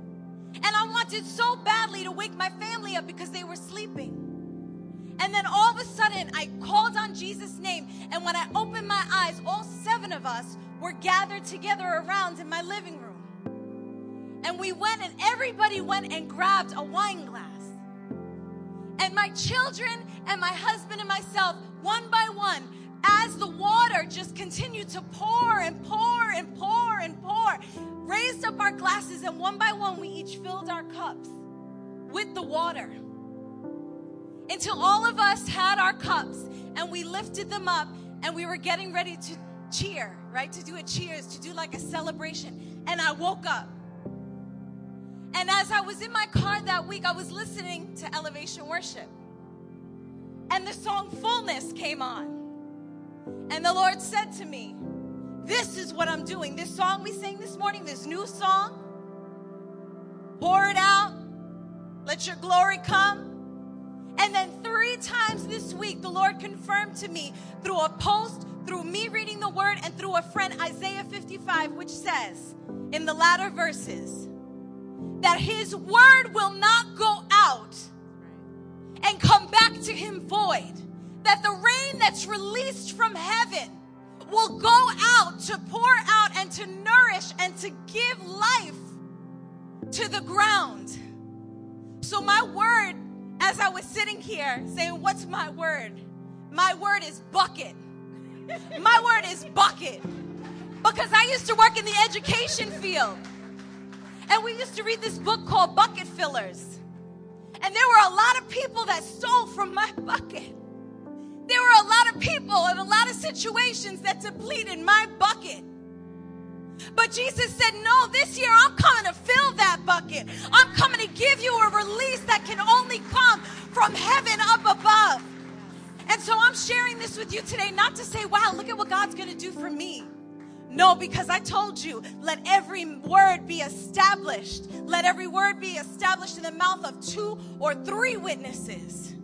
And I wanted so badly to wake my family up because they were sleeping. And then all of a sudden, I called on Jesus' name. And when I opened my eyes, all seven of us were gathered together around in my living room. And we went and everybody went and grabbed a wine glass. And my children and my husband and myself, one by one, as the water just continued to pour and pour and pour and pour, raised up our glasses, and one by one, we each filled our cups with the water. Until all of us had our cups and we lifted them up and we were getting ready to cheer, right? To do a cheers, to do like a celebration. And I woke up and as I was in my car that week, I was listening to Elevation Worship. And the song Fullness came on. And the Lord said to me, This is what I'm doing. This song we sang this morning, this new song, pour it out, let your glory come. And then three times this week, the Lord confirmed to me through a post, through me reading the word, and through a friend, Isaiah 55, which says in the latter verses, that his word will not go out and come back to him void. That the rain that's released from heaven will go out to pour out and to nourish and to give life to the ground. So, my word, as I was sitting here saying, What's my word? My word is bucket. My word is bucket. Because I used to work in the education field. And we used to read this book called Bucket Fillers. And there were a lot of people that stole from my bucket. There were a lot of people and a lot of situations that depleted my bucket. But Jesus said, No, this year I'm coming to fill that bucket. I'm coming to give you a release that can only come from heaven up above. And so I'm sharing this with you today, not to say, wow, look at what God's going to do for me. No, because I told you, let every word be established. Let every word be established in the mouth of two or three witnesses.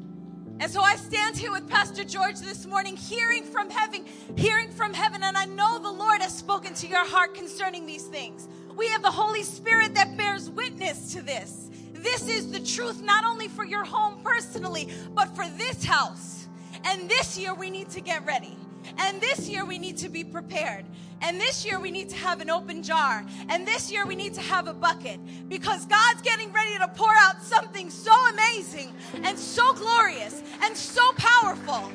And so I stand here with Pastor George this morning, hearing from heaven, hearing from heaven, and I know the Lord has spoken to your heart concerning these things. We have the Holy Spirit that bears witness to this. This is the truth, not only for your home personally, but for this house. And this year we need to get ready. And this year we need to be prepared. And this year we need to have an open jar. And this year we need to have a bucket because God's getting ready to pour out something so amazing and so glorious and so powerful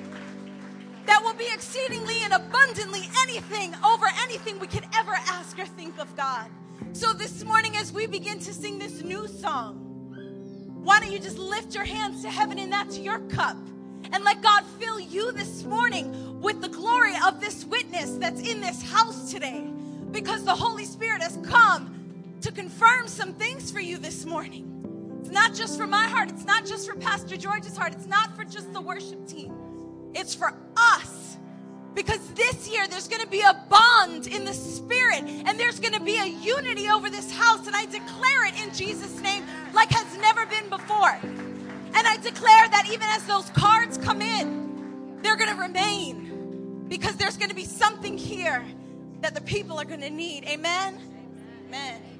that will be exceedingly and abundantly anything over anything we could ever ask or think of God. So this morning, as we begin to sing this new song, why don't you just lift your hands to heaven and that's your cup? And let God fill you this morning with the glory of this witness that's in this house today. Because the Holy Spirit has come to confirm some things for you this morning. It's not just for my heart, it's not just for Pastor George's heart, it's not for just the worship team. It's for us. Because this year there's to be a bond in the spirit and there's to be a unity over this house. And I declare it in Jesus' name like has never been before. And I declare that even as those cards come in, they're going to remain because there's going to be something here that the people are going to need. Amen? Amen. Yes.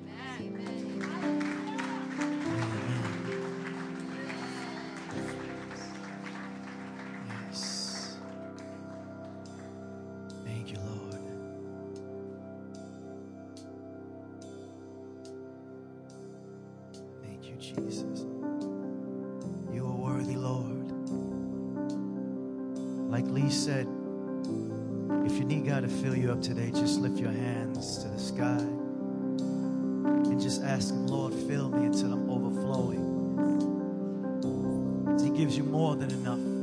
Like Lee said, if you need God to fill you up today, just lift your hands to the sky and just ask Him, Lord, fill me until I'm overflowing. He gives you more than enough.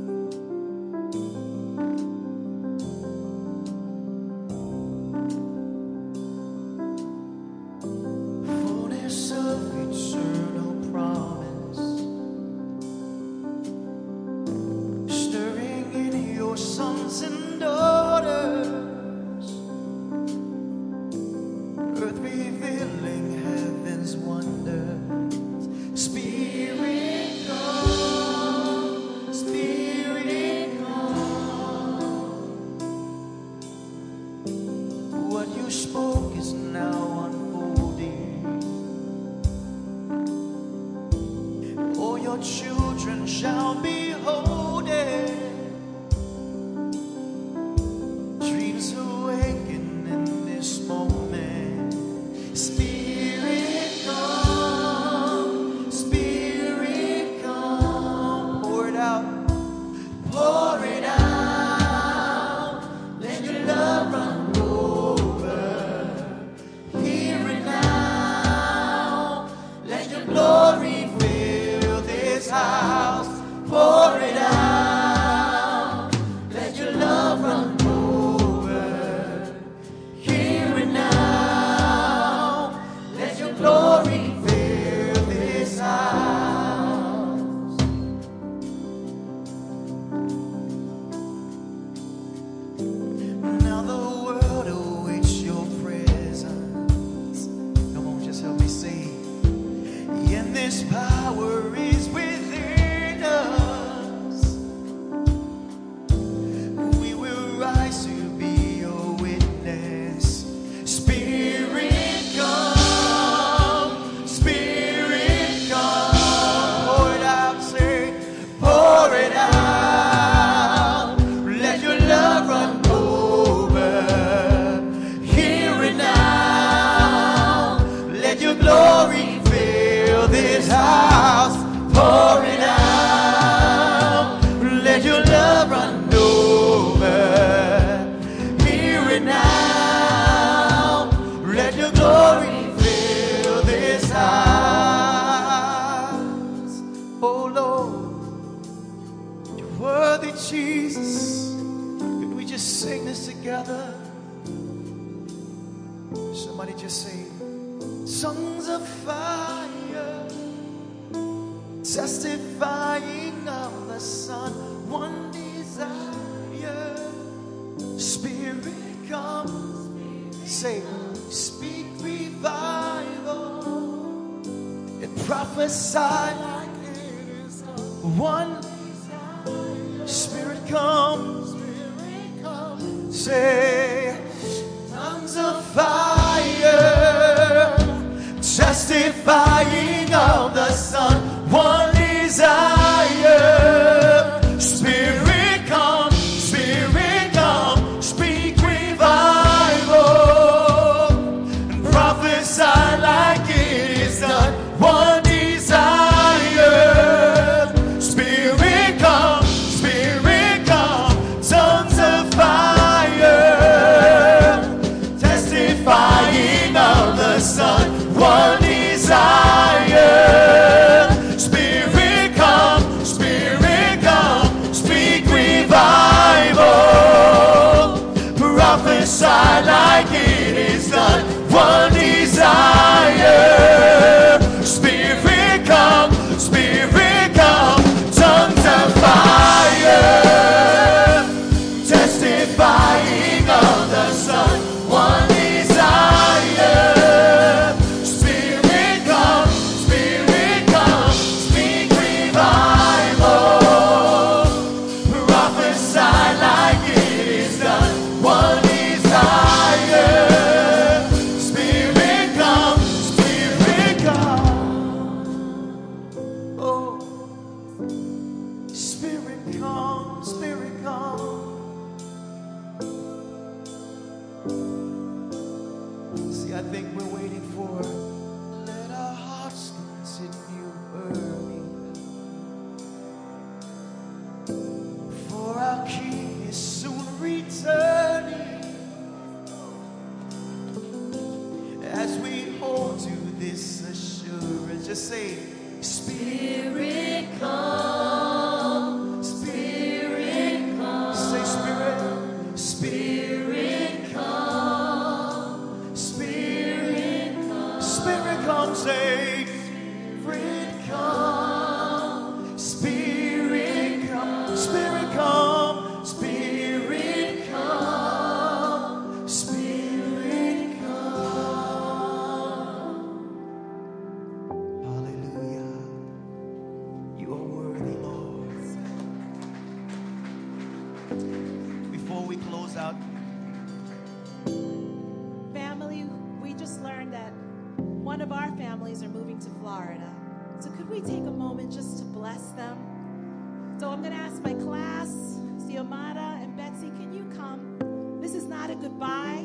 Goodbye.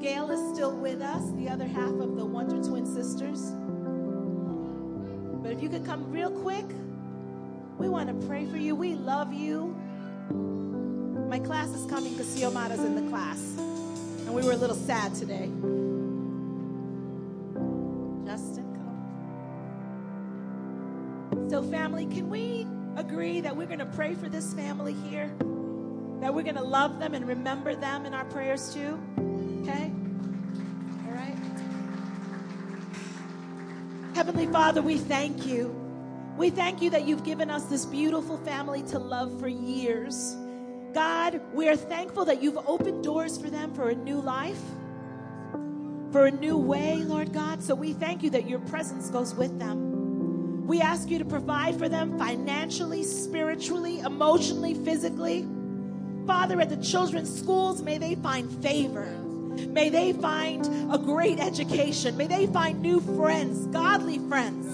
Gail is still with us, the other half of the Wonder Twin Sisters. But if you could come real quick, we want to pray for you. We love you. My class is coming because Xiomara's in the class. And we were a little sad today. Justin, come. So, family, can we agree that we're going to pray for this family here? That we're going to love them and remember them in our prayers too? Okay? All right. Heavenly Father, we thank you. We thank you that you've given us this beautiful family to love for years. God, we are thankful that you've opened doors for them for a new life, for a new way, Lord God. So we thank you that your presence goes with them. We ask you to provide for them financially, spiritually, emotionally, physically. Father, at the children's schools, may they find favor. May they find a great education. May they find new friends, godly friends.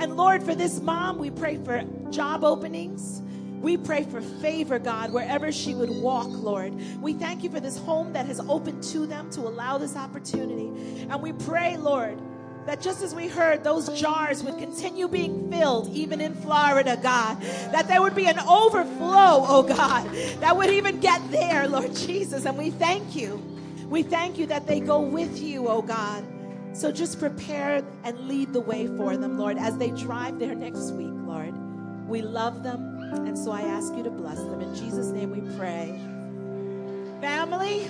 And Lord, for this mom, we pray for job openings. We pray for favor, God, wherever she would walk, Lord. We thank you for this home that has opened to them to allow this opportunity. And we pray, Lord, that just as we heard, those jars would continue being filled, even in Florida, God. That there would be an overflow, oh God, that would even get there, Lord Jesus. And we thank you. We thank you that they go with you, oh God. So just prepare and lead the way for them, Lord, as they drive there next week, Lord. We love them, and so I ask you to bless them. In Jesus' name we pray. Family,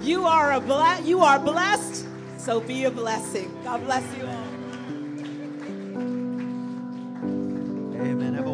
you are a ble- you are blessed, so be a blessing. God bless you all. amen.